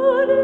good